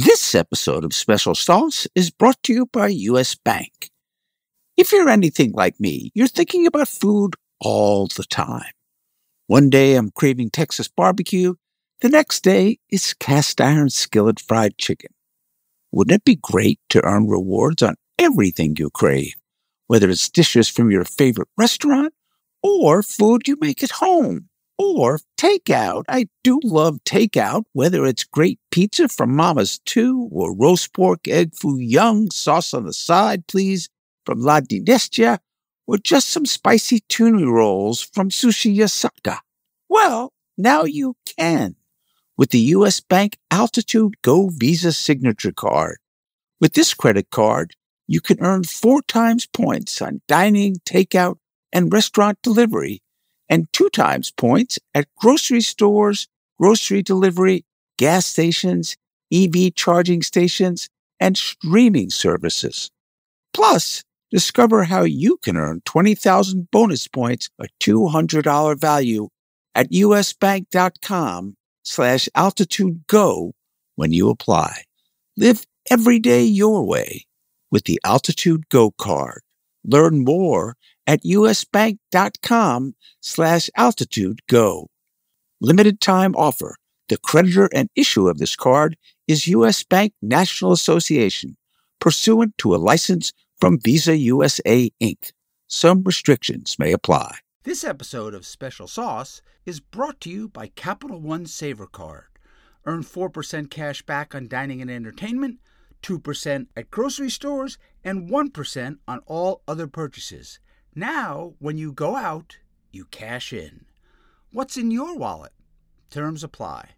This episode of Special Sauce is brought to you by US Bank. If you're anything like me, you're thinking about food all the time. One day I'm craving Texas barbecue, the next day it's cast iron skillet fried chicken. Wouldn't it be great to earn rewards on everything you crave, whether it's dishes from your favorite restaurant or food you make at home or takeout? I do love takeout, whether it's great pizza from Mama's Too or roast pork, egg foo young, sauce on the side, please, from La Dinastia, or just some spicy tuna rolls from Sushi Yasaka. Well, now you can with the U.S. Bank Altitude Go Visa Signature Card. With this credit card, you can earn four times points on dining, takeout, and restaurant delivery, and two times points at grocery stores, grocery delivery, gas stations, EV charging stations, and streaming services. Plus, discover how you can earn 20,000 bonus points, a $200 value at usbank.com slash altitude go when you apply. Live every day your way with the Altitude Go card. Learn more at usbank.com slash altitude go. Limited time offer. The creditor and issuer of this card is U.S. Bank National Association, pursuant to a license from Visa USA Inc. Some restrictions may apply. This episode of Special Sauce is brought to you by Capital One Savor Card. Earn 4% cash back on dining and entertainment, 2% at grocery stores, and 1% on all other purchases. Now, when you go out, you cash in. What's in your wallet? Terms apply.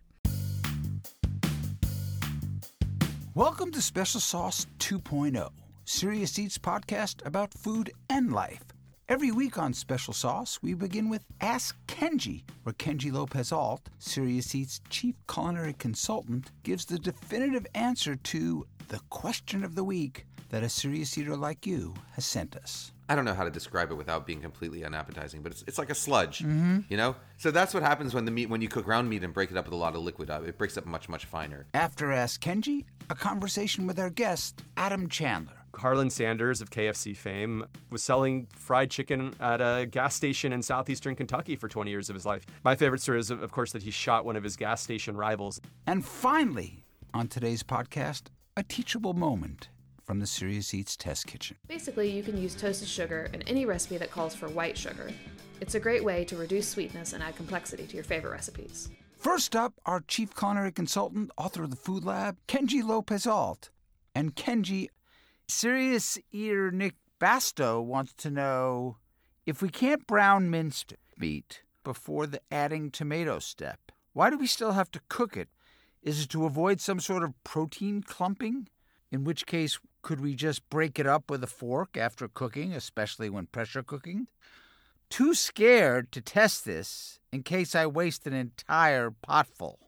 Welcome to Special Sauce 2.0, Serious Eats podcast about food and life. Every week on Special Sauce, we begin with Ask Kenji, where Kenji Lopez Alt, Serious Eats chief culinary consultant, gives the definitive answer to the question of the week that a serious eater like you has sent us. I don't know how to describe it without being completely unappetizing, but it's, it's like a sludge, you know. So that's what happens when the meat when you cook ground meat and break it up with a lot of liquid. uh, It breaks up much much finer. After Ask Kenji, a conversation with our guest, Adam Chandler. Harlan Sanders of KFC fame was selling fried chicken at a gas station in southeastern Kentucky for 20 years of his life. My favorite story is, of course, that he shot one of his gas station rivals. And finally, on today's podcast, a teachable moment from the Serious Eats Test Kitchen. Basically, you can use toasted sugar in any recipe that calls for white sugar. It's a great way to reduce sweetness and add complexity to your favorite recipes. First up, our chief culinary consultant, author of the Food Lab, Kenji Lopez Alt. And Kenji, serious eater Nick Basto wants to know if we can't brown minced meat before the adding tomato step, why do we still have to cook it? Is it to avoid some sort of protein clumping? In which case, could we just break it up with a fork after cooking, especially when pressure cooking? Too scared to test this in case I waste an entire potful.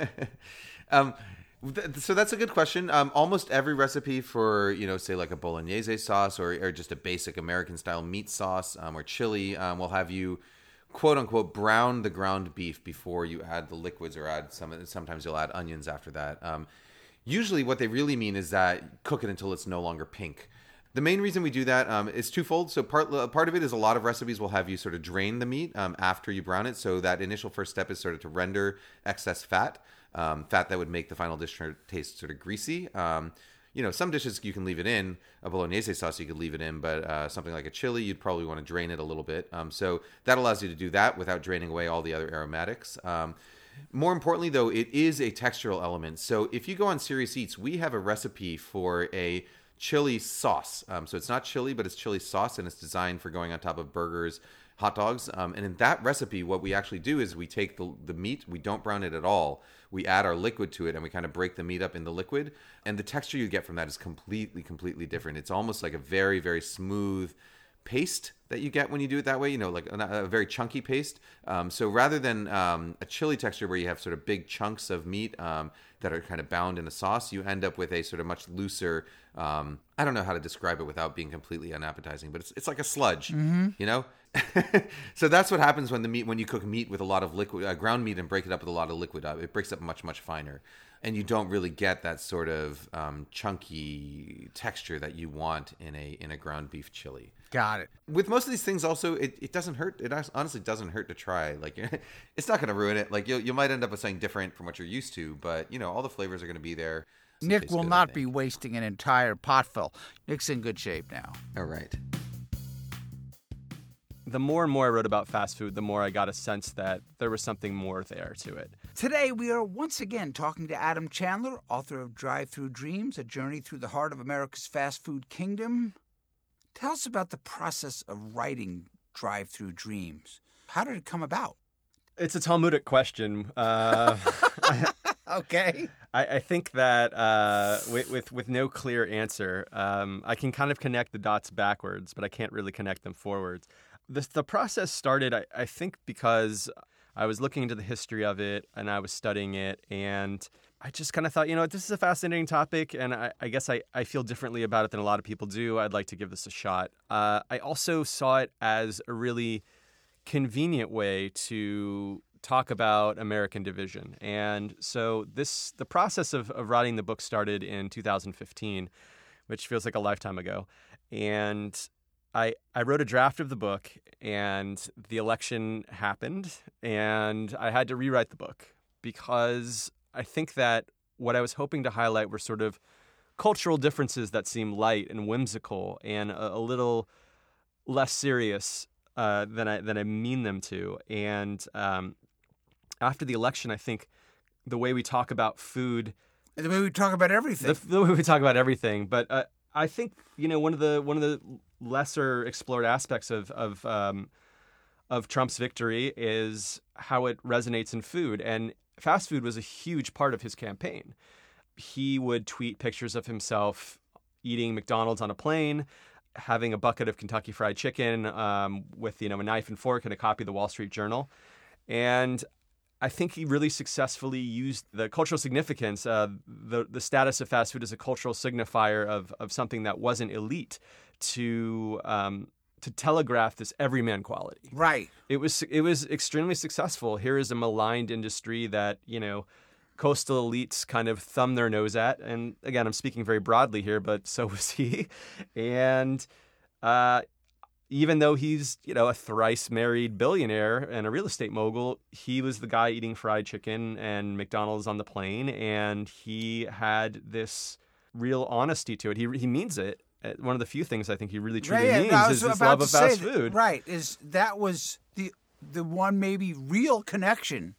um, th- so that's a good question. Um, almost every recipe for you know, say like a bolognese sauce or, or just a basic American style meat sauce um, or chili um, will have you quote unquote brown the ground beef before you add the liquids or add some. Sometimes you'll add onions after that. Um, usually, what they really mean is that cook it until it's no longer pink. The main reason we do that um, is twofold. So part part of it is a lot of recipes will have you sort of drain the meat um, after you brown it. So that initial first step is sort of to render excess fat, um, fat that would make the final dish taste sort of greasy. Um, you know, some dishes you can leave it in. A bolognese sauce you could leave it in, but uh, something like a chili, you'd probably want to drain it a little bit. Um, so that allows you to do that without draining away all the other aromatics. More importantly, though, it is a textural element. So if you go on Serious Eats, we have a recipe for a chili sauce. Um, so it's not chili, but it's chili sauce, and it's designed for going on top of burgers, hot dogs. Um, and in that recipe, what we actually do is we take the, the meat, we don't brown it at all. We add our liquid to it, and we kind of break the meat up in the liquid. And the texture you get from that is completely, completely different. It's almost like a very, very smooth paste that you get when you do it that way. You know, like a, a very chunky paste. Um, so rather than um, a chili texture where you have sort of big chunks of meat um, that are kind of bound in a sauce, you end up with a sort of much looser. Um, I don't know how to describe it without being completely unappetizing, but it's it's like a sludge. You know. so that's what happens when the meat when you cook meat with a lot of liquid uh, ground meat and break it up with a lot of liquid uh, it breaks up much much finer and you don't really get that sort of um, chunky texture that you want in a in a ground beef chili. Got it. With most of these things, also it, it doesn't hurt. It honestly doesn't hurt to try. Like it's not going to ruin it. Like you you might end up with something different from what you're used to, but you know all the flavors are going to be there. So Nick will good, not be wasting an entire pot full. Nick's in good shape now. All right. The more and more I wrote about fast food, the more I got a sense that there was something more there to it. Today, we are once again talking to Adam Chandler, author of Drive-Thru Dreams A Journey Through the Heart of America's Fast Food Kingdom. Tell us about the process of writing Drive-Thru Dreams. How did it come about? It's a Talmudic question. Uh, Okay. I, I think that uh, with, with with no clear answer, um, I can kind of connect the dots backwards, but I can't really connect them forwards. The the process started, I, I think, because I was looking into the history of it and I was studying it, and I just kind of thought, you know, this is a fascinating topic, and I, I guess I, I feel differently about it than a lot of people do. I'd like to give this a shot. Uh, I also saw it as a really convenient way to talk about American division. And so this the process of, of writing the book started in 2015, which feels like a lifetime ago. And I I wrote a draft of the book and the election happened and I had to rewrite the book because I think that what I was hoping to highlight were sort of cultural differences that seem light and whimsical and a, a little less serious uh, than I than I mean them to. And um, after the election, I think the way we talk about food, The way we talk about everything. the, the way we talk about everything, but uh, I think you know one of the one of the lesser explored aspects of of um, of Trump's victory is how it resonates in food, and fast food was a huge part of his campaign. He would tweet pictures of himself eating McDonald's on a plane, having a bucket of Kentucky Fried Chicken um, with you know a knife and fork and a copy of the Wall Street Journal, and I think he really successfully used the cultural significance, uh, the the status of fast food as a cultural signifier of of something that wasn't elite, to um, to telegraph this everyman quality. right. It was it was extremely successful. Here is a maligned industry that you know coastal elites kind of thumb their nose at, and again, I'm speaking very broadly here, but so was he, and. Uh, even though he's you know a thrice married billionaire and a real estate mogul, he was the guy eating fried chicken and McDonald's on the plane, and he had this real honesty to it. He he means it. Uh, One of the few things I think he really truly Right, means is his love of fast that- food. Right. Is that was the the one maybe real connection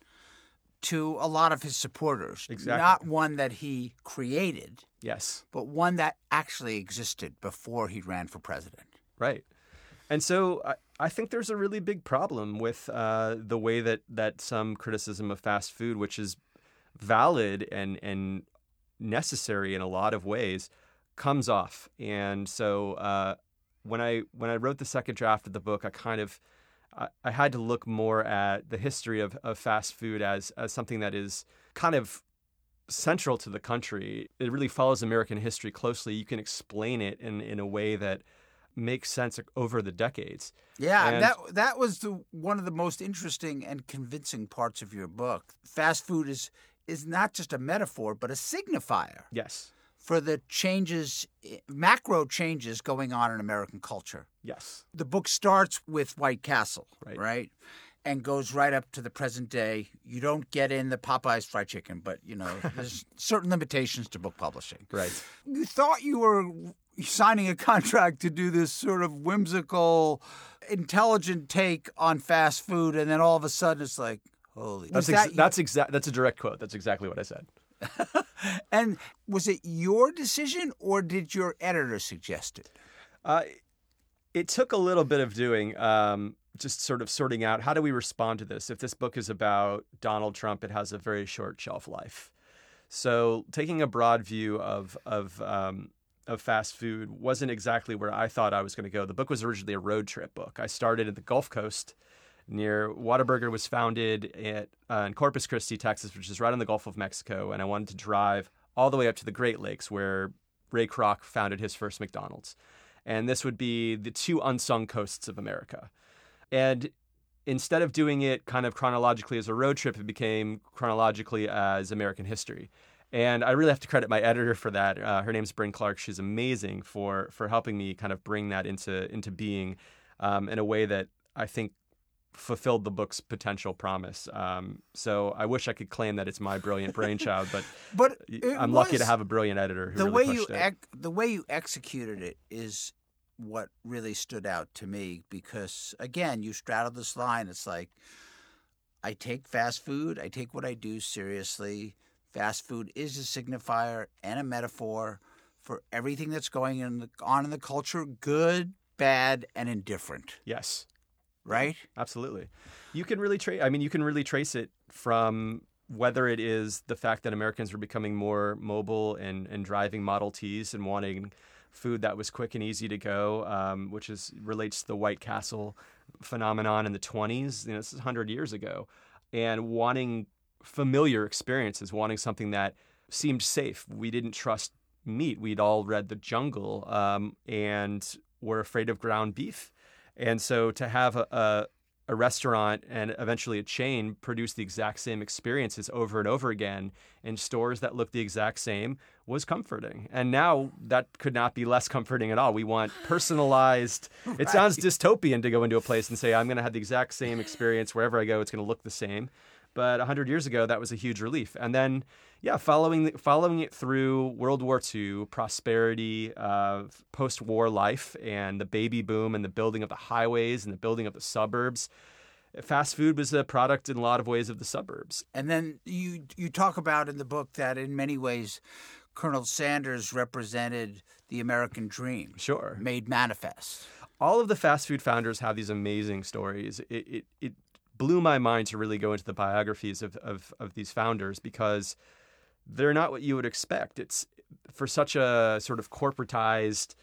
to a lot of his supporters. Exactly. Not one that he created, Yes, but one that actually existed before he ran for president. right. And so I, I think there's a really big problem with uh, the way that that some criticism of fast food, which is valid and and necessary in a lot of ways, comes off. And so uh, when I when I wrote the second draft of the book, I kind of I, I had to look more at the history of, of fast food as as something that is kind of central to the country. It really follows American history closely. You can explain it in, in a way that makes sense over the decades. Yeah, And- that that was the one of the most interesting and convincing parts of your book. Fast food is is not just a metaphor, but a signifier Yes. For the changes, macro changes going on in American culture. Yes. The book starts with White Castle, Right. right? And goes right up to the present day. You don't get in the Popeyes fried chicken, but you know, there's certain limitations to book publishing. Right. You thought you were signing a contract to do this sort of whimsical, intelligent take on fast food, and then all of a sudden it's like, holy. That's Was ex- that that's exact. That's a direct quote. That's exactly what I said. and was it your decision, or did your editor suggest it? Uh, it took a little bit of doing, um, just sort of sorting out how do we respond to this. If this book is about Donald Trump, it has a very short shelf life. So taking a broad view of of um, of fast food wasn't exactly where I thought I was going to go. The book was originally a road trip book. I started at the Gulf Coast near Whataburger was founded at, uh, in Corpus Christi, Texas, which is right on the Gulf of Mexico, and I wanted to drive all the way up to the Great Lakes where Ray Kroc founded his first McDonald's. And this would be the two unsung coasts of America. And instead of doing it kind of chronologically as a road trip, it became chronologically as American history. And I really have to credit my editor for that. Uh, her name's Bryn Clark. She's amazing for for helping me kind of bring that into into being um, in a way that I think fulfilled the book's potential promise. Um, so I wish I could claim that it's my brilliant brainchild, but But I'm lucky to have a brilliant editor who the really way you ec- the way you executed it is what really stood out to me because again you straddled this line it's like i take fast food i take what i do seriously fast food is a signifier and a metaphor for everything that's going in the, on in the culture good bad and indifferent yes. Right Absolutely. You can really trace. I mean, you can really trace it from whether it is the fact that Americans were becoming more mobile and, and driving Model Ts and wanting food that was quick and easy to go, um, which is relates to the White Castle phenomenon in the 20s. You know, this is 100 years ago, and wanting familiar experiences, wanting something that seemed safe. We didn't trust meat. We'd all read The Jungle um, and were afraid of ground beef. And so to have a, a, a restaurant and eventually a chain produce the exact same experiences over and over again in stores that look the exact same was comforting. And now that could not be less comforting at all. We want personalized. It sounds dystopian to go into a place and say, I'm going to have the exact same experience wherever I go, it's going to look the same. But 100 years ago, that was a huge relief. And then, yeah, following following it through World War II, prosperity, uh, post-war life, and the baby boom, and the building of the highways and the building of the suburbs. Fast food was a product in a lot of ways of the suburbs. And then you you talk about in the book that in many ways Colonel Sanders represented the American dream Sure. made manifest. all of the fast food founders have these amazing stories. It, it, it blew my mind to really go into the biographies of, of, of these founders because they're not what you would expect. It's for such a sort of corporatized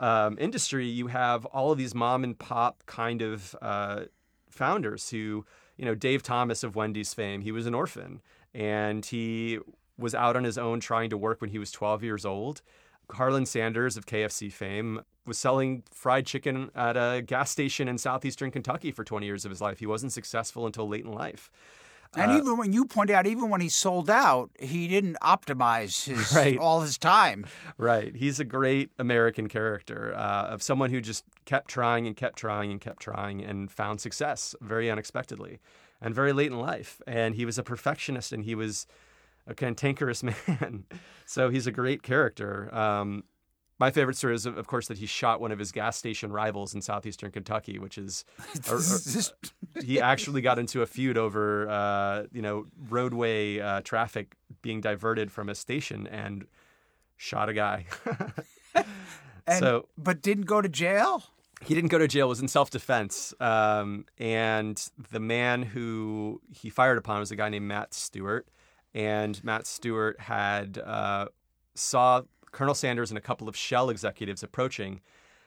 um, industry, you have all of these mom and pop kind of uh, founders who, you know, Dave Thomas of Wendy's fame, he was an orphan and he was out on his own trying to work when he was 12 years old. Harlan Sanders of KFC fame was selling fried chicken at a gas station in southeastern Kentucky for 20 years of his life. He wasn't successful until late in life. And Uh, even when you point out, even when he sold out, he didn't optimize his Right. all his time. Right. He's a great American character uh, of someone who just kept trying and kept trying and kept trying and found success very unexpectedly and very late in life. And he was a perfectionist and he was a cantankerous man. so he's a great character. Um, my favorite story is, of course, that he shot one of his gas station rivals in southeastern Kentucky, which is a- a- he actually got into a feud over uh, you know roadway uh, traffic being diverted from a station and shot a guy. And, so but didn't go to jail. he didn't go to jail; was in self defense. Um, and the man who he fired upon was a guy named Matt Stewart, and Matt Stewart had uh, saw Colonel Sanders and a couple of Shell executives approaching,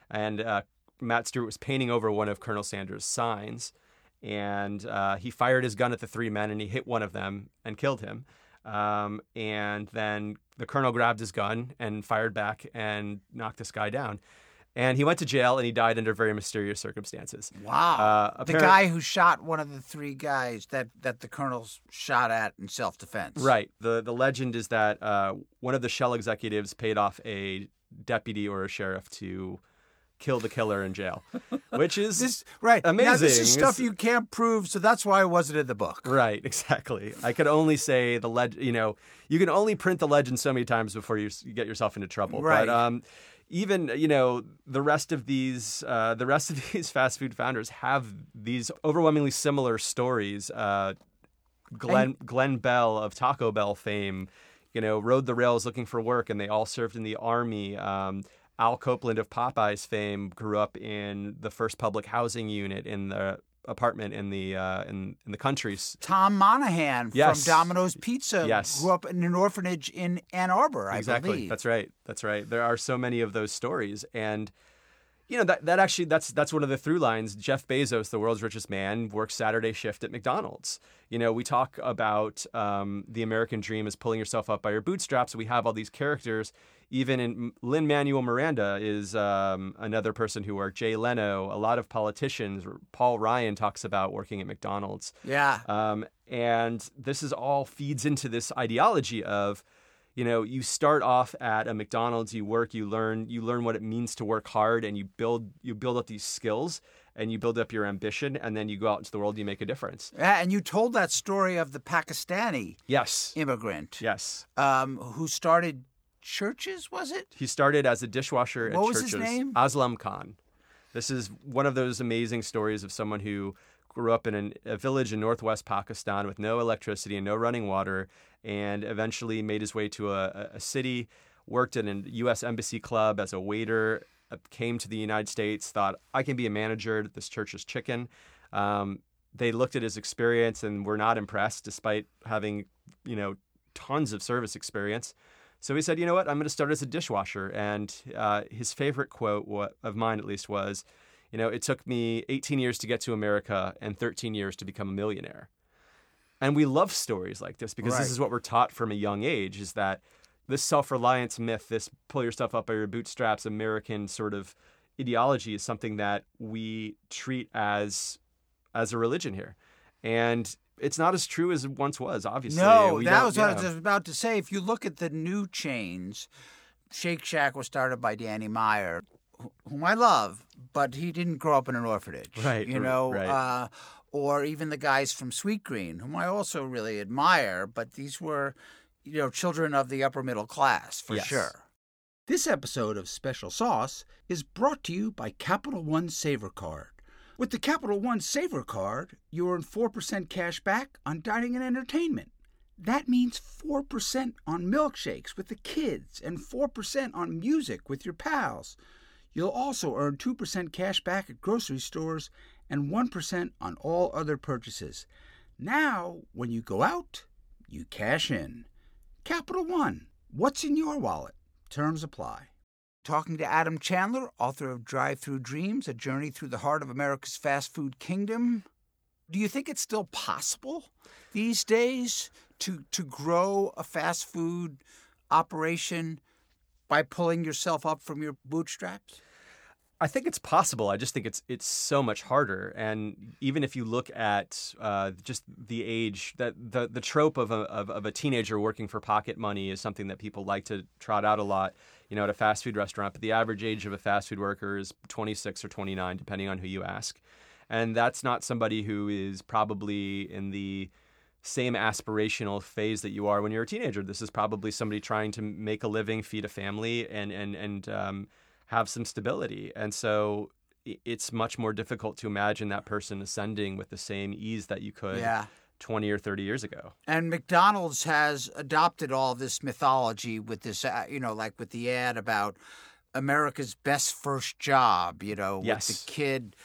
and uh, Matt Stewart was painting over one of Colonel Sanders' signs, and uh, he fired his gun at the three men, and he hit one of them and killed him. Um, and then the colonel grabbed his gun and fired back and knocked this guy down. And he went to jail and he died under very mysterious circumstances. Wow. Uh, the guy who shot one of the three guys that, that the colonels shot at in self defense. Right. The the legend is that uh, one of the Shell executives paid off a deputy or a sheriff to kill the killer in jail, which is This right. Now, this Amazing. is stuff you can't prove, so that's why it wasn't in the book. Right, exactly. I could only say the legend. You know, you can only print the legend so many times before you, you get yourself into trouble. Right. But um, even you know the rest of these, uh, the rest of these fast food founders have these overwhelmingly similar stories. Uh, Glen Glen Bell of Taco Bell fame, you know, rode the rails looking for work, and they all served in the army. Um, Al Copeland of Popeyes fame grew up in the first public housing unit in the apartment in the uh, in in the country. Tom Monaghan Yes. from Domino's Pizza Yes. grew up in an orphanage in Ann Arbor, I exactly. believe. That's right. That's right. There are so many of those stories, and you know that that actually that's that's one of the through lines. Jeff Bezos, the world's richest man, works Saturday shift at McDonald's. You know, we talk about um, the American dream as pulling yourself up by your bootstraps. We have all these characters. Even in Lin Manuel Miranda is um, another person who worked. Jay Leno, a lot of politicians. Paul Ryan talks about working at McDonald's. Yeah. Um, and this is all feeds into this ideology of, you know, you start off at a McDonald's, you work, you learn, you learn what it means to work hard, and you build you build up these skills, and you build up your ambition, and then you go out into the world, you make a difference. Yeah, and you told that story of the Pakistani Yes, immigrant yes. um, who started Church's, was it? He started as a dishwasher at What was his Church's. name? Aslam Khan. This is one of those amazing stories of someone who grew up in an, a village in northwest Pakistan with no electricity and no running water, and eventually made his way to a, a city, worked in a U.S. Embassy club as a waiter, uh, came to the United States, thought, I can be a manager at this Church's Chicken. Um, they looked at his experience and were not impressed, despite having, you know, tons of service experience. So he said, you know what, I'm going to start as a dishwasher. And uh, his favorite quote of mine, at least, was, you know, it took me 18 years to get to America and 13 years to become a millionaire. And we love stories like this because Right. this is what we're taught from a young age is that this self-reliance myth, this pull yourself up by your bootstraps American sort of ideology is something that we treat as as a religion here. And it's not as true as it once was, obviously. No, We that was what I was about to say. If you look at the new chains, Shake Shack was started by Danny Meyer, whom I love, but he didn't grow up in an orphanage. Right, You know, right. uh, or even the guys from Sweetgreen, whom I also really admire, but these were, you know, children of the upper middle class for Yes. sure. This episode of Special Sauce is brought to you by Capital One Savor Card. With the Capital One Savor Card, you earn 4% cash back on dining and entertainment. That means 4% on milkshakes with the kids and 4% on music with your pals. You'll also earn 2% cash back at grocery stores and 1% on all other purchases. Now, when you go out, you cash in. Capital One, what's in your wallet? Terms apply. Talking to Adam Chandler, author of Drive-Thru Dreams, A Journey Through the Heart of America's Fast Food Kingdom. Do you think it's still possible these days to, to grow a fast food operation by pulling yourself up from your bootstraps? I think it's possible. I just think it's it's so much harder. And even if you look at uh, just the age, that the the trope of a of, of a teenager working for pocket money is something that people like to trot out a lot. You know, at a fast food restaurant, but the average age of a fast food worker is 26 or 29, depending on who you ask. And that's not somebody who is probably in the same aspirational phase that you are when you're a teenager. This is probably somebody trying to make a living, feed a family, and and and um, have some stability. And so it's much more difficult to imagine that person ascending with the same ease that you could Yeah. 20 or 30 years ago. And McDonald's has adopted all this mythology with this, uh, you know, like with the ad about America's best first job, you know, Yes. with the kid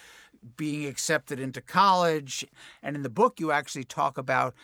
being accepted into college. And in the book, you actually talk about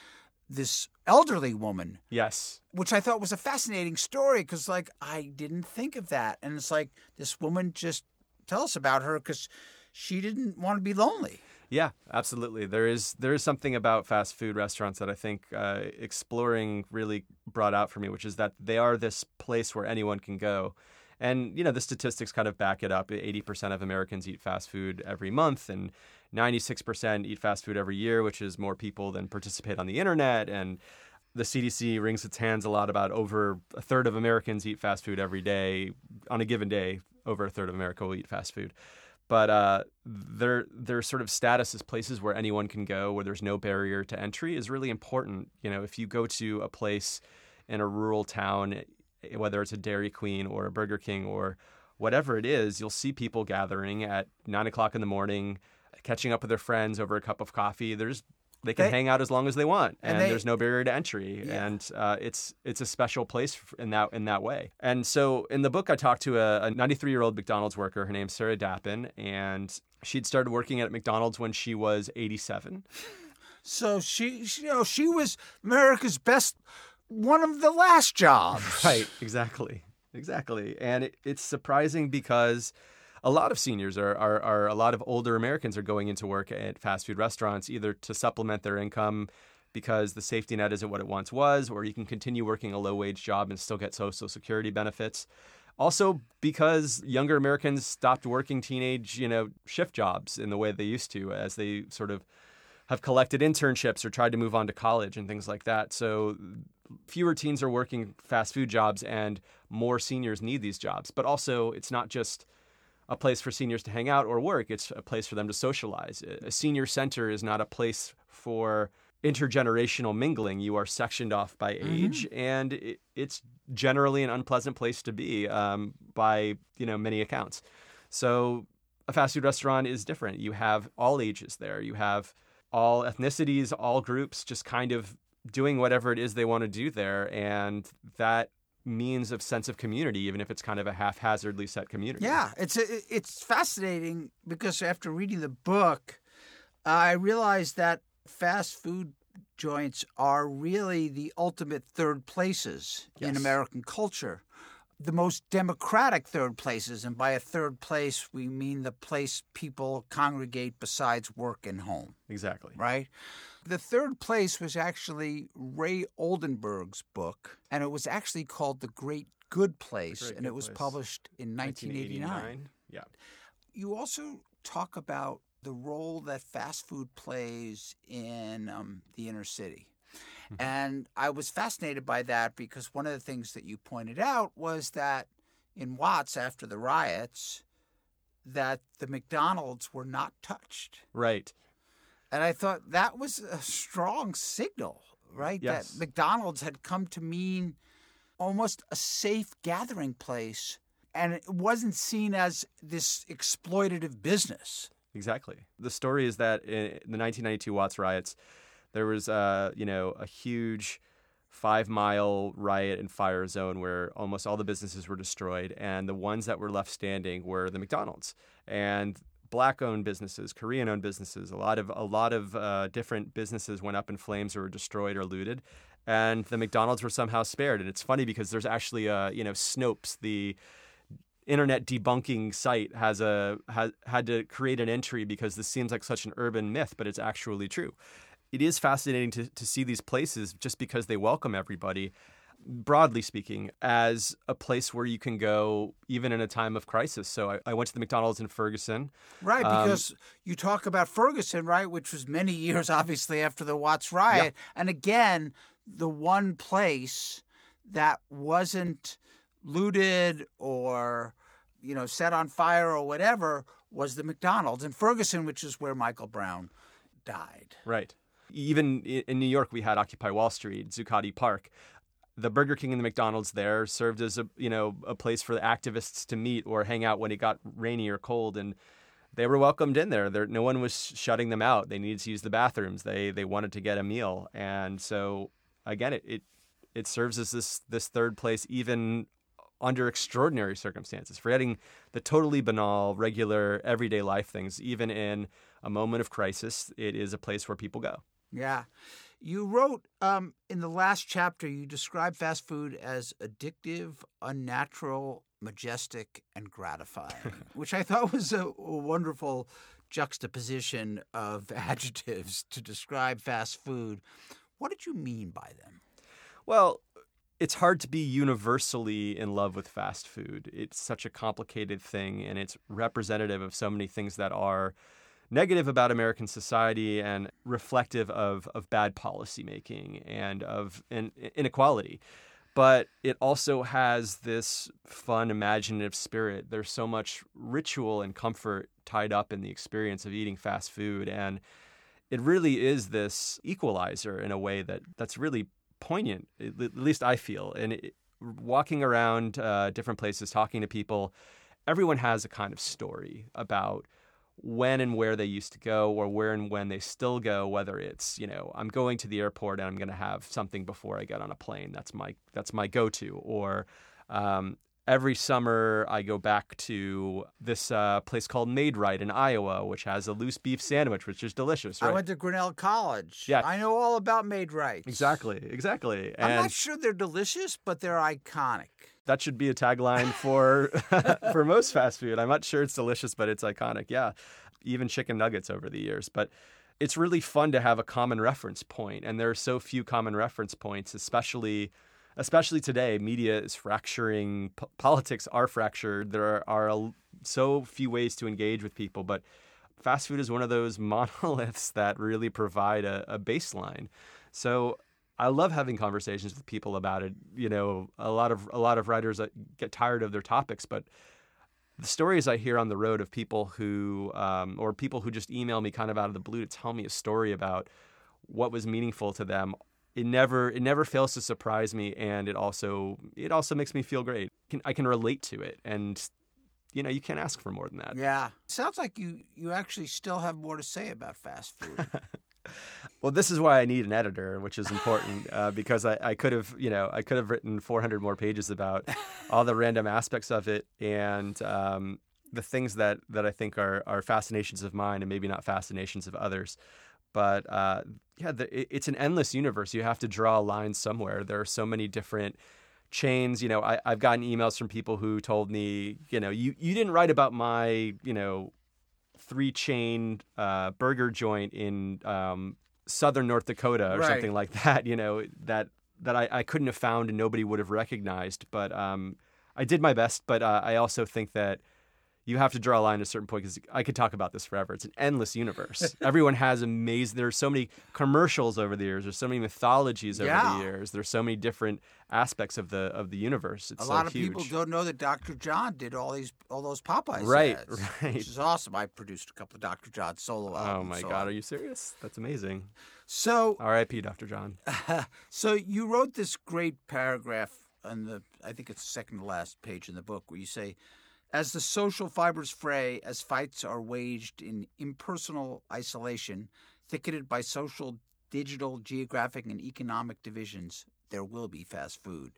this elderly woman, Yes. which I thought was a fascinating story because, like, I didn't think of that. And it's like this woman just tell us about her because she didn't want to be lonely. Yeah, absolutely. There is there is something about fast food restaurants that I think uh, exploring really brought out for me, which is that they are this place where anyone can go. And you know the statistics kind of back it up. Eighty percent of Americans eat fast food every month, and ninety-six percent eat fast food every year, which is more people than participate on the internet. And the CDC wrings its hands a lot about over a third of Americans eat fast food every day. On a given day, over a third of America will eat fast food but uh, their their sort of status as places where anyone can go, where there's no barrier to entry, is really important. You know, if you go to a place in a rural town, eh, whether it's a Dairy Queen or a Burger King or whatever it is, you'll see people gathering at nine o'clock in the morning, catching up with their friends over a cup of coffee. There's they can They- hang out as long as they want, and and, they- there's no barrier to entry, Yeah. and uh, it's it's a special place in that in that way. And so in the book, I talked to a 93 year old McDonald's worker. Her name's Sarah Dappin, and she'd started working at McDonald's when she was 87. So she, she- you know, she was America's best, one of the last jobs. Right, exactly, exactly. And it, it's surprising because a lot of seniors are, are, are a lot of older Americans are going into work at fast food restaurants either to supplement their income because the safety net isn't what it once was, or you can continue working a low wage job and still get Social Security benefits. Also, because younger Americans stopped working teenage, you know, shift jobs in the way they used to, as they sort of have collected internships or tried to move on to college and things like that. So fewer teens are working fast food jobs and more seniors need these jobs. But also, it's not just a place for seniors to hang out or work, it's a place for them to socialize. A senior center is not a place for intergenerational mingling. You are sectioned off by age, mm-hmm. and it, it's generally an unpleasant place to be um, by you know many accounts. So a fast food restaurant is different. You have all ages there. You have all ethnicities, all groups, just kind of doing whatever it is they want to do there, and that means of sense of community, even if it's kind of a haphazardly set community. Yeah, it's it's fascinating because after reading the book, I realized that fast food joints are really the ultimate third places yes. in American culture. The most democratic third places, and by a third place, we mean the place people congregate besides work and home. Exactly. Right? The third place was actually Ray Oldenburg's book, and it was actually called The Great Good Place, Great and Good it was Place. published in 1989. 1989. Yeah. You also talk about the role that fast food plays in um, the inner city. Mm-hmm. And I was fascinated by that because one of the things that you pointed out was that in Watts after the riots, that the McDonald's were not touched. Right. And I thought that was a strong signal, right? Yes. That McDonald's had come to mean almost a safe gathering place and it wasn't seen as this exploitative business. Exactly. The story is that in the 1992 Watts riots, there was, uh, you know, a huge five mile riot and fire zone where almost all the businesses were destroyed, and the ones that were left standing were the McDonald's and black-owned businesses, Korean-owned businesses. A lot of a lot of uh, different businesses went up in flames or were destroyed or looted, and the McDonald's were somehow spared. And it's funny because there's actually, uh, you know, Snopes, the internet debunking site has a has had to create an entry because this seems like such an urban myth, but it's actually true. It is fascinating to, to see these places just because they welcome everybody, broadly speaking, as a place where you can go even in a time of crisis. So I, I went to the McDonald's in Ferguson. Right, um, because um, you talk about Ferguson, right, which was many years obviously after the Watts riot. Yeah. And again, the one place that wasn't looted or you know set on fire or whatever was the McDonald's in Ferguson, which is where Michael Brown died. Right. Even in New York, we had Occupy Wall Street, Zuccotti Park. The Burger King and the McDonald's there served as a you know a place for the activists to meet or hang out when it got rainy or cold, and they were welcomed in there. there. No one was shutting them out. They needed to use the bathrooms. They they wanted to get a meal, and so again, it, it it serves as this this third place even under extraordinary circumstances, forgetting the totally banal, regular, everyday life things. Even in a moment of crisis, it is a place where people go. Yeah. You wrote um, in the last chapter, you describe fast food as addictive, unnatural, majestic, and gratifying, which I thought was a, a wonderful juxtaposition of adjectives to describe fast food. What did you mean by them? Well, it's hard to be universally in love with fast food. It's such a complicated thing, and it's representative of so many things that are negative about American society and reflective of, of bad policymaking and of in, inequality. But it also has this fun, imaginative spirit. There's so much ritual and comfort tied up in the experience of eating fast food. And it really is this equalizer in a way that that's really poignant. At least I feel. And it, walking around uh, different places, talking to people, everyone has a kind of story about when and where they used to go or where and when they still go whether it's you know i'm going to the airport and i'm going to have something before i get on a plane. That's my that's my go-to. Or um, every summer I go back to this uh, place called Maid-Rite in Iowa, which has a loose beef sandwich, which is delicious. Right? I went to Grinnell College. Yeah, I know all about Maid-Rite. Exactly, exactly. I'm not sure they're delicious, but they're iconic. That should be a tagline for for most fast food. I'm not sure it's delicious, but it's iconic. Yeah, even chicken nuggets over the years, but. It's really fun to have a common reference point, and there are so few common reference points, especially especially today, media is fracturing, P- politics are fractured. There are, are so few ways to engage with people, but fast food is one of those monoliths that really provide a, a baseline. So I love having conversations with people about it. You know, a lot of a lot of writers get tired of their topics, but the stories I hear on the road of people who, um, or people who just email me kind of out of the blue to tell me a story about what was meaningful to them, it never it never fails to surprise me, and it also it also makes me feel great. Can, I can relate to it, and you know you can't ask for more than that. Yeah. Sounds like you you actually still have more to say about fast food. Well, this is why I need an editor, which is important uh, because I, I could have, you know, I could have written 400 more pages about all the random aspects of it and um, the things that, that I think are, are fascinations of mine and maybe not fascinations of others. But uh, yeah, the, it, it's an endless universe. You have to draw a line somewhere. There are so many different chains. You know, I, I've gotten emails from people who told me, you know, you, you didn't write about my, you know, three chain uh, burger joint in um, southern North Dakota or Right. something like that. You know that that I, I couldn't have found and nobody would have recognized. But um, I did my best. But uh, I also think that you have to draw a line at a certain point because I could talk about this forever. It's an endless universe. Everyone has amazing. There's so many commercials over the years. There's so many mythologies over Yeah. the years. There's so many different aspects of the of the universe. It's a so lot of huge. people don't know that Dr. John did all these all those Popeyes Right, ads, right. which is awesome. I produced a couple of Dr. John solo oh albums. Oh my so God, on. are you serious? That's amazing. So R.I.P. Dr. John. so you wrote this great paragraph on the I think it's the second to last page in the book where you say as the social fibers fray as fights are waged in impersonal isolation thicketed by social digital geographic and economic divisions there will be fast food.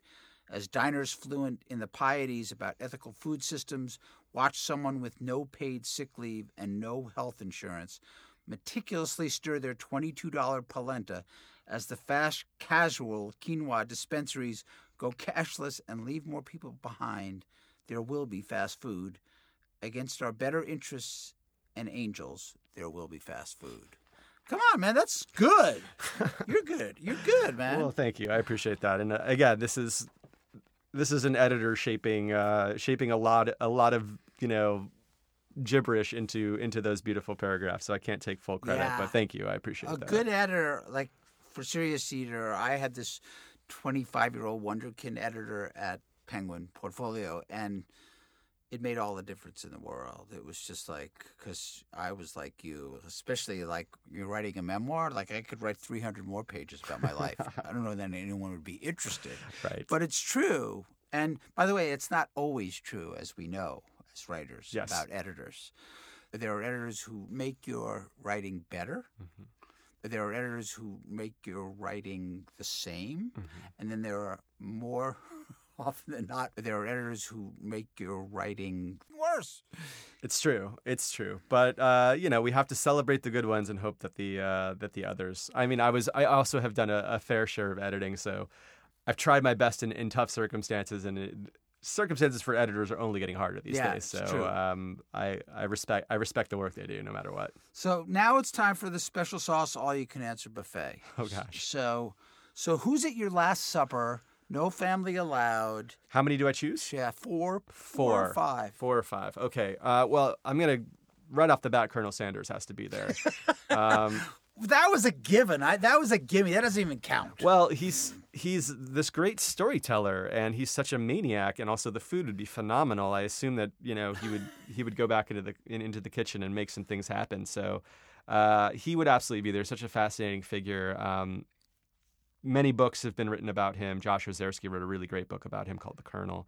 As diners fluent in the pieties about ethical food systems watch someone with no paid sick leave and no health insurance meticulously stir their $22 polenta as the fast casual quinoa dispensaries go cashless and leave more people behind, there will be fast food. Against our better interests and angels, there will be fast food. Come on, man, that's good. You're good. You're good, man. Well, thank you. I appreciate that. And uh, again, this is this is an editor shaping uh, shaping a lot a lot of you know gibberish into into those beautiful paragraphs. So I can't take full credit, Yeah. but thank you. I appreciate that. a that. good editor, like for Serious Eater, I had this 25 year old Wonderkin editor at Penguin Portfolio, and it made all the difference in the world. It was just like, because I was like you, especially like you're writing a memoir, like I could write 300 more pages about my life. I don't know that anyone would be interested. Right. But it's true. And by the way, it's not always true, as we know as writers, Yes. about editors. There are editors who make your writing better. Mm-hmm. There are editors who make your writing the same. Mm-hmm. And then there are more often than not, there are editors who make your writing worse. It's true. It's true. But uh, you know, we have to celebrate the good ones and hope that the uh, that the others. I mean, I was I also have done a, a fair share of editing, so I've tried my best in, in tough circumstances, and it, circumstances for editors are only getting harder these Yeah, days. So um, I I respect I respect the work they do, no matter what. So now it's time for the special sauce all you can answer buffet. Oh gosh, So so who's at your last supper? No family allowed. how many do I choose? Yeah, four, four Four. or five. Four or five. Okay. Uh, well, I'm gonna right off the bat. Colonel Sanders has to be there. um, That was a given. I, that was a gimme. That doesn't even count. Well, he's he's this great storyteller, and he's such a maniac, and also the food would be phenomenal. I assume that you know he would he would go back into the in, into the kitchen and make some things happen. So uh, he would absolutely be there. Such a fascinating figure. Um, many books have been written about him. Josh Ozersky wrote a really great book about him called The Colonel.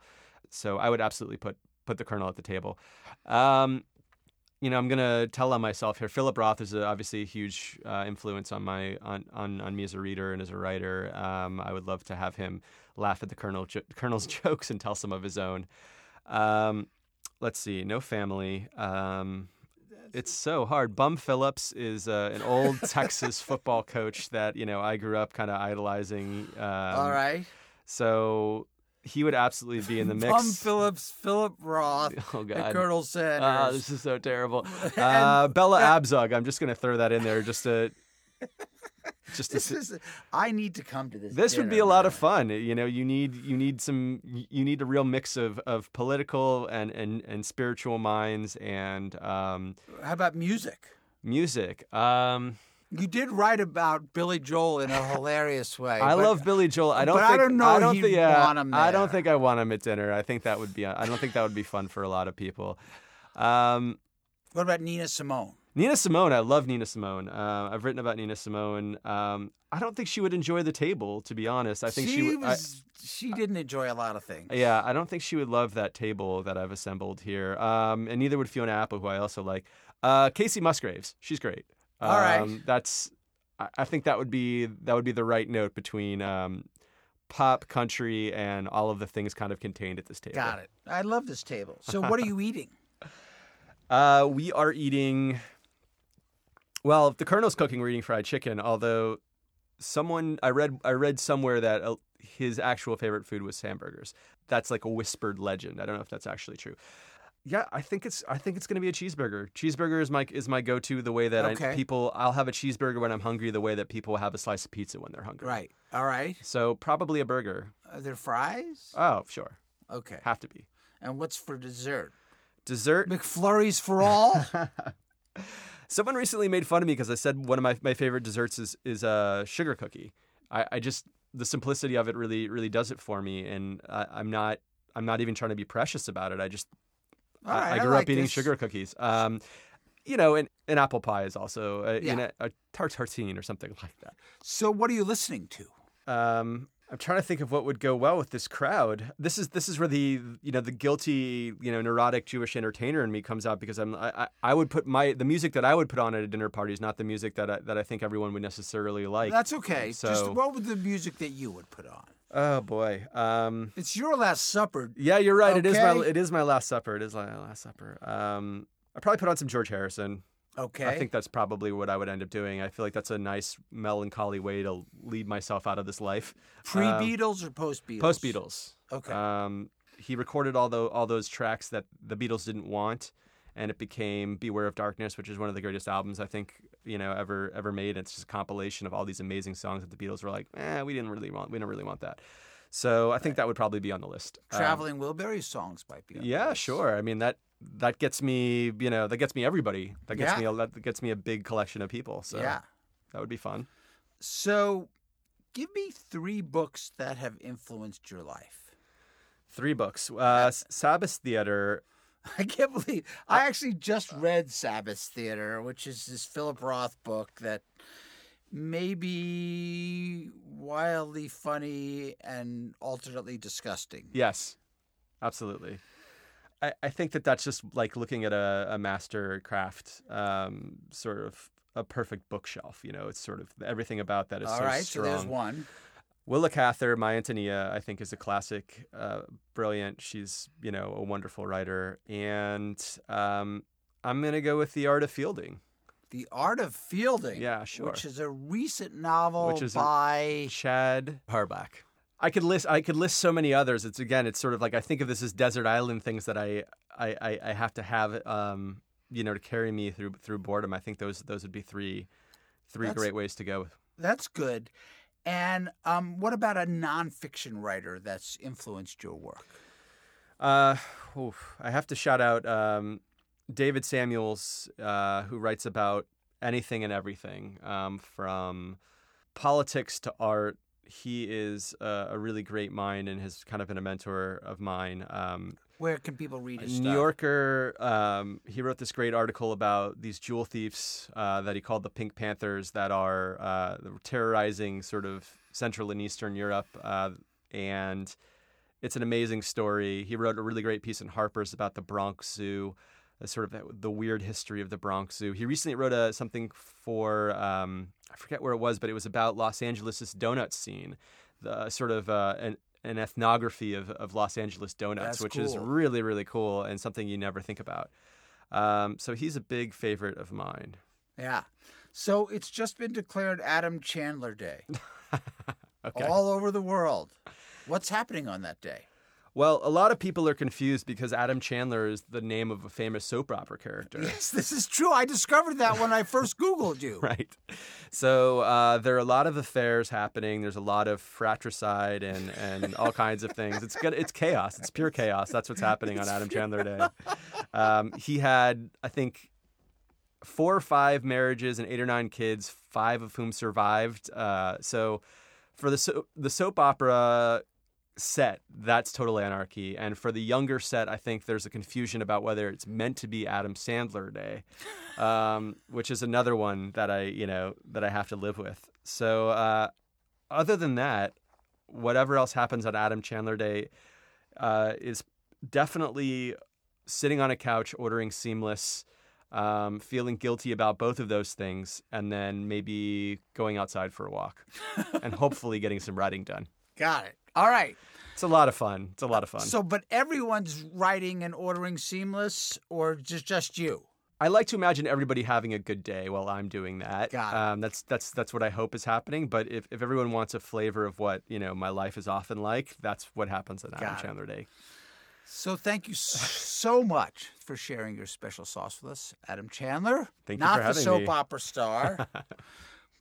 So I would absolutely put put the Colonel at the table. Um, you know, I'm gonna tell on myself here. Philip Roth is a, obviously a huge uh, influence on my on, on on me as a reader and as a writer. Um, I would love to have him laugh at the Colonel jo- Colonel's jokes and tell some of his own. Um, let's see, no family. Um, it's so hard. Bum Phillips is uh, an old Texas football coach that you know I grew up kind of idolizing. Um, All right. So he would absolutely be in the mix. Bum Phillips, Philip Roth, Oh God. Colonel Sanders. Ah, this is so terrible. Uh, Bella Abzug. I'm just going to throw that in there just to just this is. I need to come to this. This would be a lot of fun. You know, you need you need some you need a real mix of, of political and, and, and spiritual minds and um, How about music? music. Um, You did write about Billy Joel in a hilarious way. I but- love Billy Joel. I don't. but I don't know I don't he'd yeah, want him I don't think I want him at dinner. I think that would be. I don't think that would be fun for a lot of people. Um, What about Nina Simone? Nina Simone, I love Nina Simone. Uh, I've written about Nina Simone. Um, I don't think she would enjoy the table, to be honest. I think she, she would. I- was. she didn't enjoy a lot of things. yeah, I don't think she would love that table that I've assembled here. Um, and neither would Fiona Apple, who I also like. Uh, Kacey Musgraves, she's great. Um, All right. That's. I, I think that would be that would be the right note between um, pop, country, and all of the things kind of contained at this table. Got it. I love this table. So what are you eating? Uh, we are eating. Well, the Colonel's cooking, we're eating fried chicken. Although, someone I read I read somewhere that uh, his actual favorite food was hamburgers. That's like a whispered legend. I don't know if that's actually true. Yeah, I think it's I think it's going to be a cheeseburger. Cheeseburger is my is my go to. The way that I, people I'll have a cheeseburger when I'm hungry. The way that people have a slice of pizza when they're hungry. Right. All right. So probably a burger. Are there fries? Oh, sure, Okay. have to be And what's for dessert? dessert. McFlurries for all? Someone recently made fun of me because I said one of my, my favorite desserts is is a sugar cookie. I, I just the simplicity of it really really does it for me, and I, I'm not I'm not even trying to be precious about it. I just I, right, I I grew like up eating this. sugar cookies. Um, you know, and an apple pie is also a, Yeah. a, a tart tartine or something like that. so what are you listening to? Um, I'm trying to think of what would go well with this crowd. This is this is where the you know the guilty you know neurotic Jewish entertainer in me comes out because I'm I, I, would put my the music that I would put on at a dinner party is not the music that I, that I think everyone would necessarily like. That's okay. Just so- what would the music that you would put on? oh boy. Um, It's your last supper. yeah, you're right. It is my it is my last supper. It is my last supper. Um, I probably put on some George Harrison. Okay. I think that's probably what I would end up doing. I feel like that's a nice melancholy way to lead myself out of this life. pre Um, Beatles or post Beatles? Post Beatles. Okay. Um, he recorded all the all those tracks that the Beatles didn't want, and it became "Beware of Darkness," which is one of the greatest albums I think you know ever ever made. It's just a compilation of all these amazing songs that the Beatles were like, eh, we didn't really want, we don't really want that. So I think that would probably be on the list. Um, Traveling Wilburys songs might be. on the yeah, sure. I mean that that gets me, you know, that gets me everybody. That gets Yeah. me a that gets me a big collection of people. So Yeah. that would be fun. So, give me three books that have influenced your life. Three books. Uh, Sabbath Theater. I can't believe I actually just read Sabbath Theater, which is this Philip Roth book that may be wildly funny and alternately disgusting. Yes, absolutely. I, I think that that's just like looking at a, a master craft, um, sort of a perfect bookshelf. You know, it's sort of everything about that is All so right, so there's one. Willa Cather, My Antonia, I think is a classic, uh, brilliant. She's you know a wonderful writer, and um, I'm gonna go with The Art of Fielding. The Art of Fielding. Yeah, sure. Which is a recent novel Which is by. Chad Harbach. I could list I could list so many others. It's again, it's sort of like I think of this as desert island things that I I, I, I have to have um, you know to carry me through through boredom. I think those those would be three three That's- great ways to go. That's good. And um, what about a nonfiction writer that's influenced your work? Uh, oof, I have to shout out um, David Samuels, uh, who writes about anything and everything, um, from politics to art. He is a, a really great mind and has kind of been a mentor of mine. Um, Where can people read his New stuff? Yorker, um, he wrote this great article about these jewel thieves uh, that he called the Pink Panthers that are uh, terrorizing sort of Central and Eastern Europe. Uh, and it's an amazing story. He wrote a really great piece in Harper's about the Bronx Zoo, uh, sort of the weird history of the Bronx Zoo. He recently wrote a, something for, um, I forget where it was, but it was about Los Angeles' donut scene, the sort of uh, an, an ethnography of, of Los Angeles donuts, That's which is really, really cool and something you never think about. Um, so he's a big favorite of mine. Yeah. So it's just been declared Adam Chandler Day Okay. all over the world. What's happening on that day? Well, a lot of people are confused because Adam Chandler is the name of a famous soap opera character. Yes, this is true. I discovered that when I first Googled you. right. So uh, there are a lot of affairs happening. There's a lot of fratricide and, and all kinds of things. It's good. It's chaos. It's pure chaos. That's what's happening on Adam Chandler Day. Um, he had, I think, four or five marriages and eight or nine kids, five of whom survived. Uh, so for the so- the soap opera set, that's total anarchy. And for the younger set, I think there's a confusion about whether it's meant to be Adam Sandler Day, um, which is another one that I you know that I have to live with. So uh, other than that, whatever else happens on Adam Chandler Day uh, is definitely sitting on a couch ordering Seamless um, feeling guilty about both of those things, and then maybe going outside for a walk and hopefully getting some writing done. Got it. All right. It's a lot of fun. It's a lot of fun. So, but everyone's writing and ordering Seamless, or just just you? I like to imagine everybody having a good day while I'm doing that. Got it. Um, that's that's that's what I hope is happening. But if, if everyone wants a flavor of what you know my life is often like, that's what happens on Adam Chandler Day. So, thank you so much for sharing your special sauce with us, Adam Chandler. Thank you not for the soap me. opera star.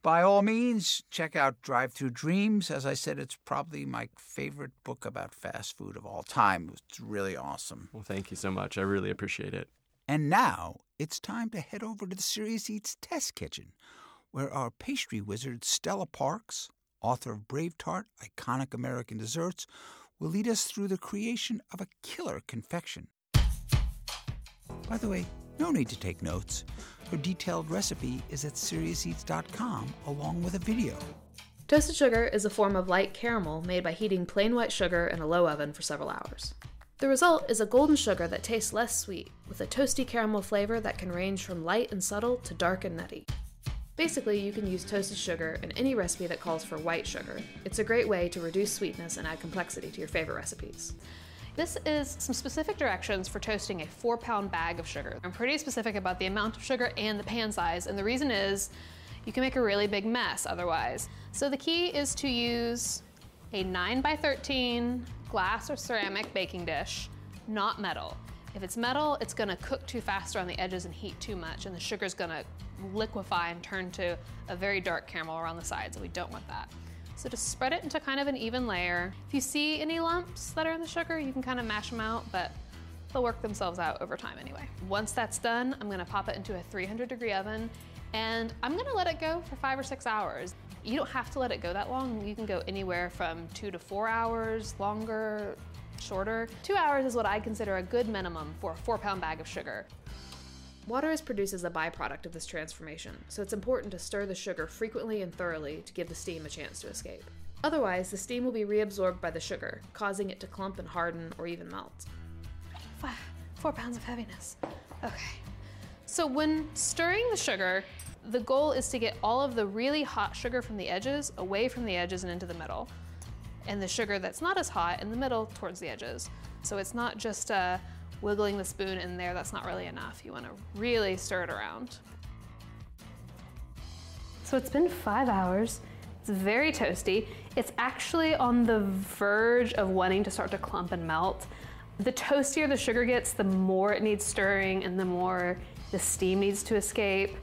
By all means, check out Drive-Thru Dreams. As I said, it's probably my favorite book about fast food of all time. It's really awesome. Well, thank you so much. I really appreciate it. And now it's time to head over to the Serious Eats Test Kitchen, where our pastry wizard Stella Parks, author of BraveTart, iconic American desserts, will lead us through the creation of a killer confection. By the way, no need to take notes. Her detailed recipe is at SeriousEats.com along with a video. Toasted sugar is a form of light caramel made by heating plain white sugar in a low oven for several hours. The result is a golden sugar that tastes less sweet, with a toasty caramel flavor that can range from light and subtle to dark and nutty. Basically, you can use toasted sugar in any recipe that calls for white sugar. It's a great way to reduce sweetness and add complexity to your favorite recipes. This is some specific directions for toasting a four pound bag of sugar. I'm pretty specific about the amount of sugar and the pan size, and the reason is you can make a really big mess otherwise. So the key is to use a 9 by 13 glass or ceramic baking dish, not metal. If it's metal, it's gonna cook too fast around the edges and heat too much, and the sugar's gonna liquefy and turn to a very dark caramel around the sides, and we don't want that. So just spread it into kind of an even layer. If you see any lumps that are in the sugar, you can kind of mash them out, but they'll work themselves out over time anyway. Once that's done, I'm gonna pop it into a 300 degree oven and I'm gonna let it go for five or six hours. You don't have to let it go that long. You can go anywhere from two to four hours, longer, shorter. Two hours is what I consider a good minimum for a four pound bag of sugar. Water is produced as a byproduct of this transformation, so it's important to stir the sugar frequently and thoroughly to give the steam a chance to escape. Otherwise, the steam will be reabsorbed by the sugar, causing it to clump and harden or even melt. Four pounds of heaviness. Okay. So when stirring the sugar, the goal is to get all of the really hot sugar from the edges away from the edges and into the middle, and the sugar that's not as hot in the middle towards the edges. So it's not just uh, wiggling the spoon in there, that's not really enough. You want to really stir it around. So it's been five hours. It's very toasty. It's actually on the verge of wanting to start to clump and melt. The toastier the sugar gets, the more it needs stirring and the more the steam needs to escape.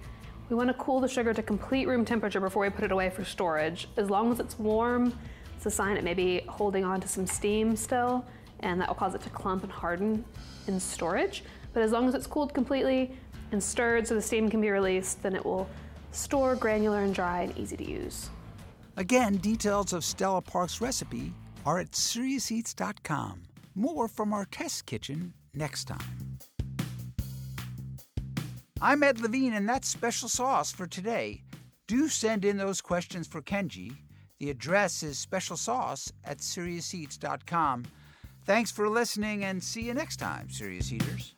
We want to cool the sugar to complete room temperature before we put it away for storage. As long as it's warm, it's a sign it may be holding on to some steam still, and that will cause it to clump and harden in storage. But as long as it's cooled completely and stirred so the steam can be released, then it will store granular and dry and easy to use. Again, details of Stella Parks' recipe are at SeriousEats.com. More from our test kitchen next time. I'm Ed Levine, and that's special sauce for today. Do send in those questions for Kenji. The address is special sauce at SeriousEats.com. Thanks for listening, and see you next time, Serious Eaters.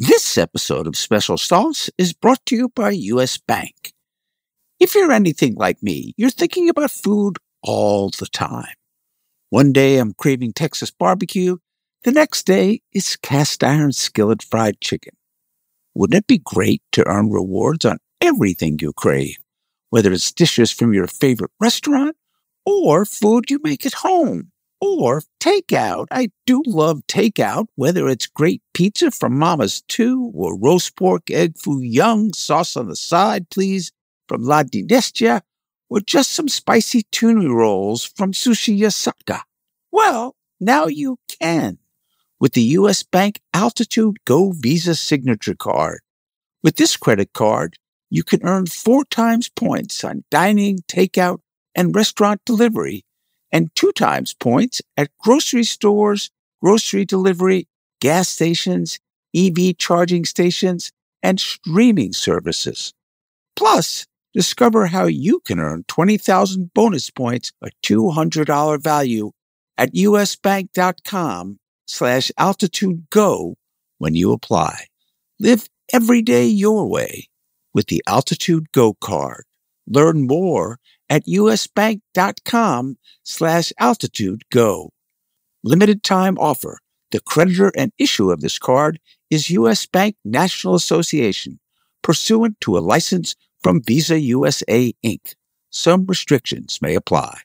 This episode of Special Sauce is brought to you by U.S. Bank. If you're anything like me, you're thinking about food all the time. One day I'm craving Texas barbecue. The next day it's cast iron skillet fried chicken. Wouldn't it be great to earn rewards on everything you crave, whether it's dishes from your favorite restaurant or food you make at home? or takeout. I do love takeout, whether it's great pizza from Mama's Too or roast pork, egg foo young, sauce on the side, please, from La Dinastia, or just some spicy tuna rolls from Sushi Yasaka? Well, now you can with the U.S. Bank Altitude Go Visa Signature Card. With this credit card, you can earn four times points on dining, takeout, and restaurant delivery, and two times points at grocery stores, grocery delivery, gas stations, EV charging stations, and streaming services. Plus, discover how you can earn 20,000 bonus points, a $200 value at usbank.com slash altitude go when you apply. Live every day your way with the Altitude Go card. Learn more at usbank.com slash altitude go. Limited time offer. The creditor and issuer of this card is U.S. Bank National Association, pursuant to a license from Visa USA Inc. Some restrictions may apply.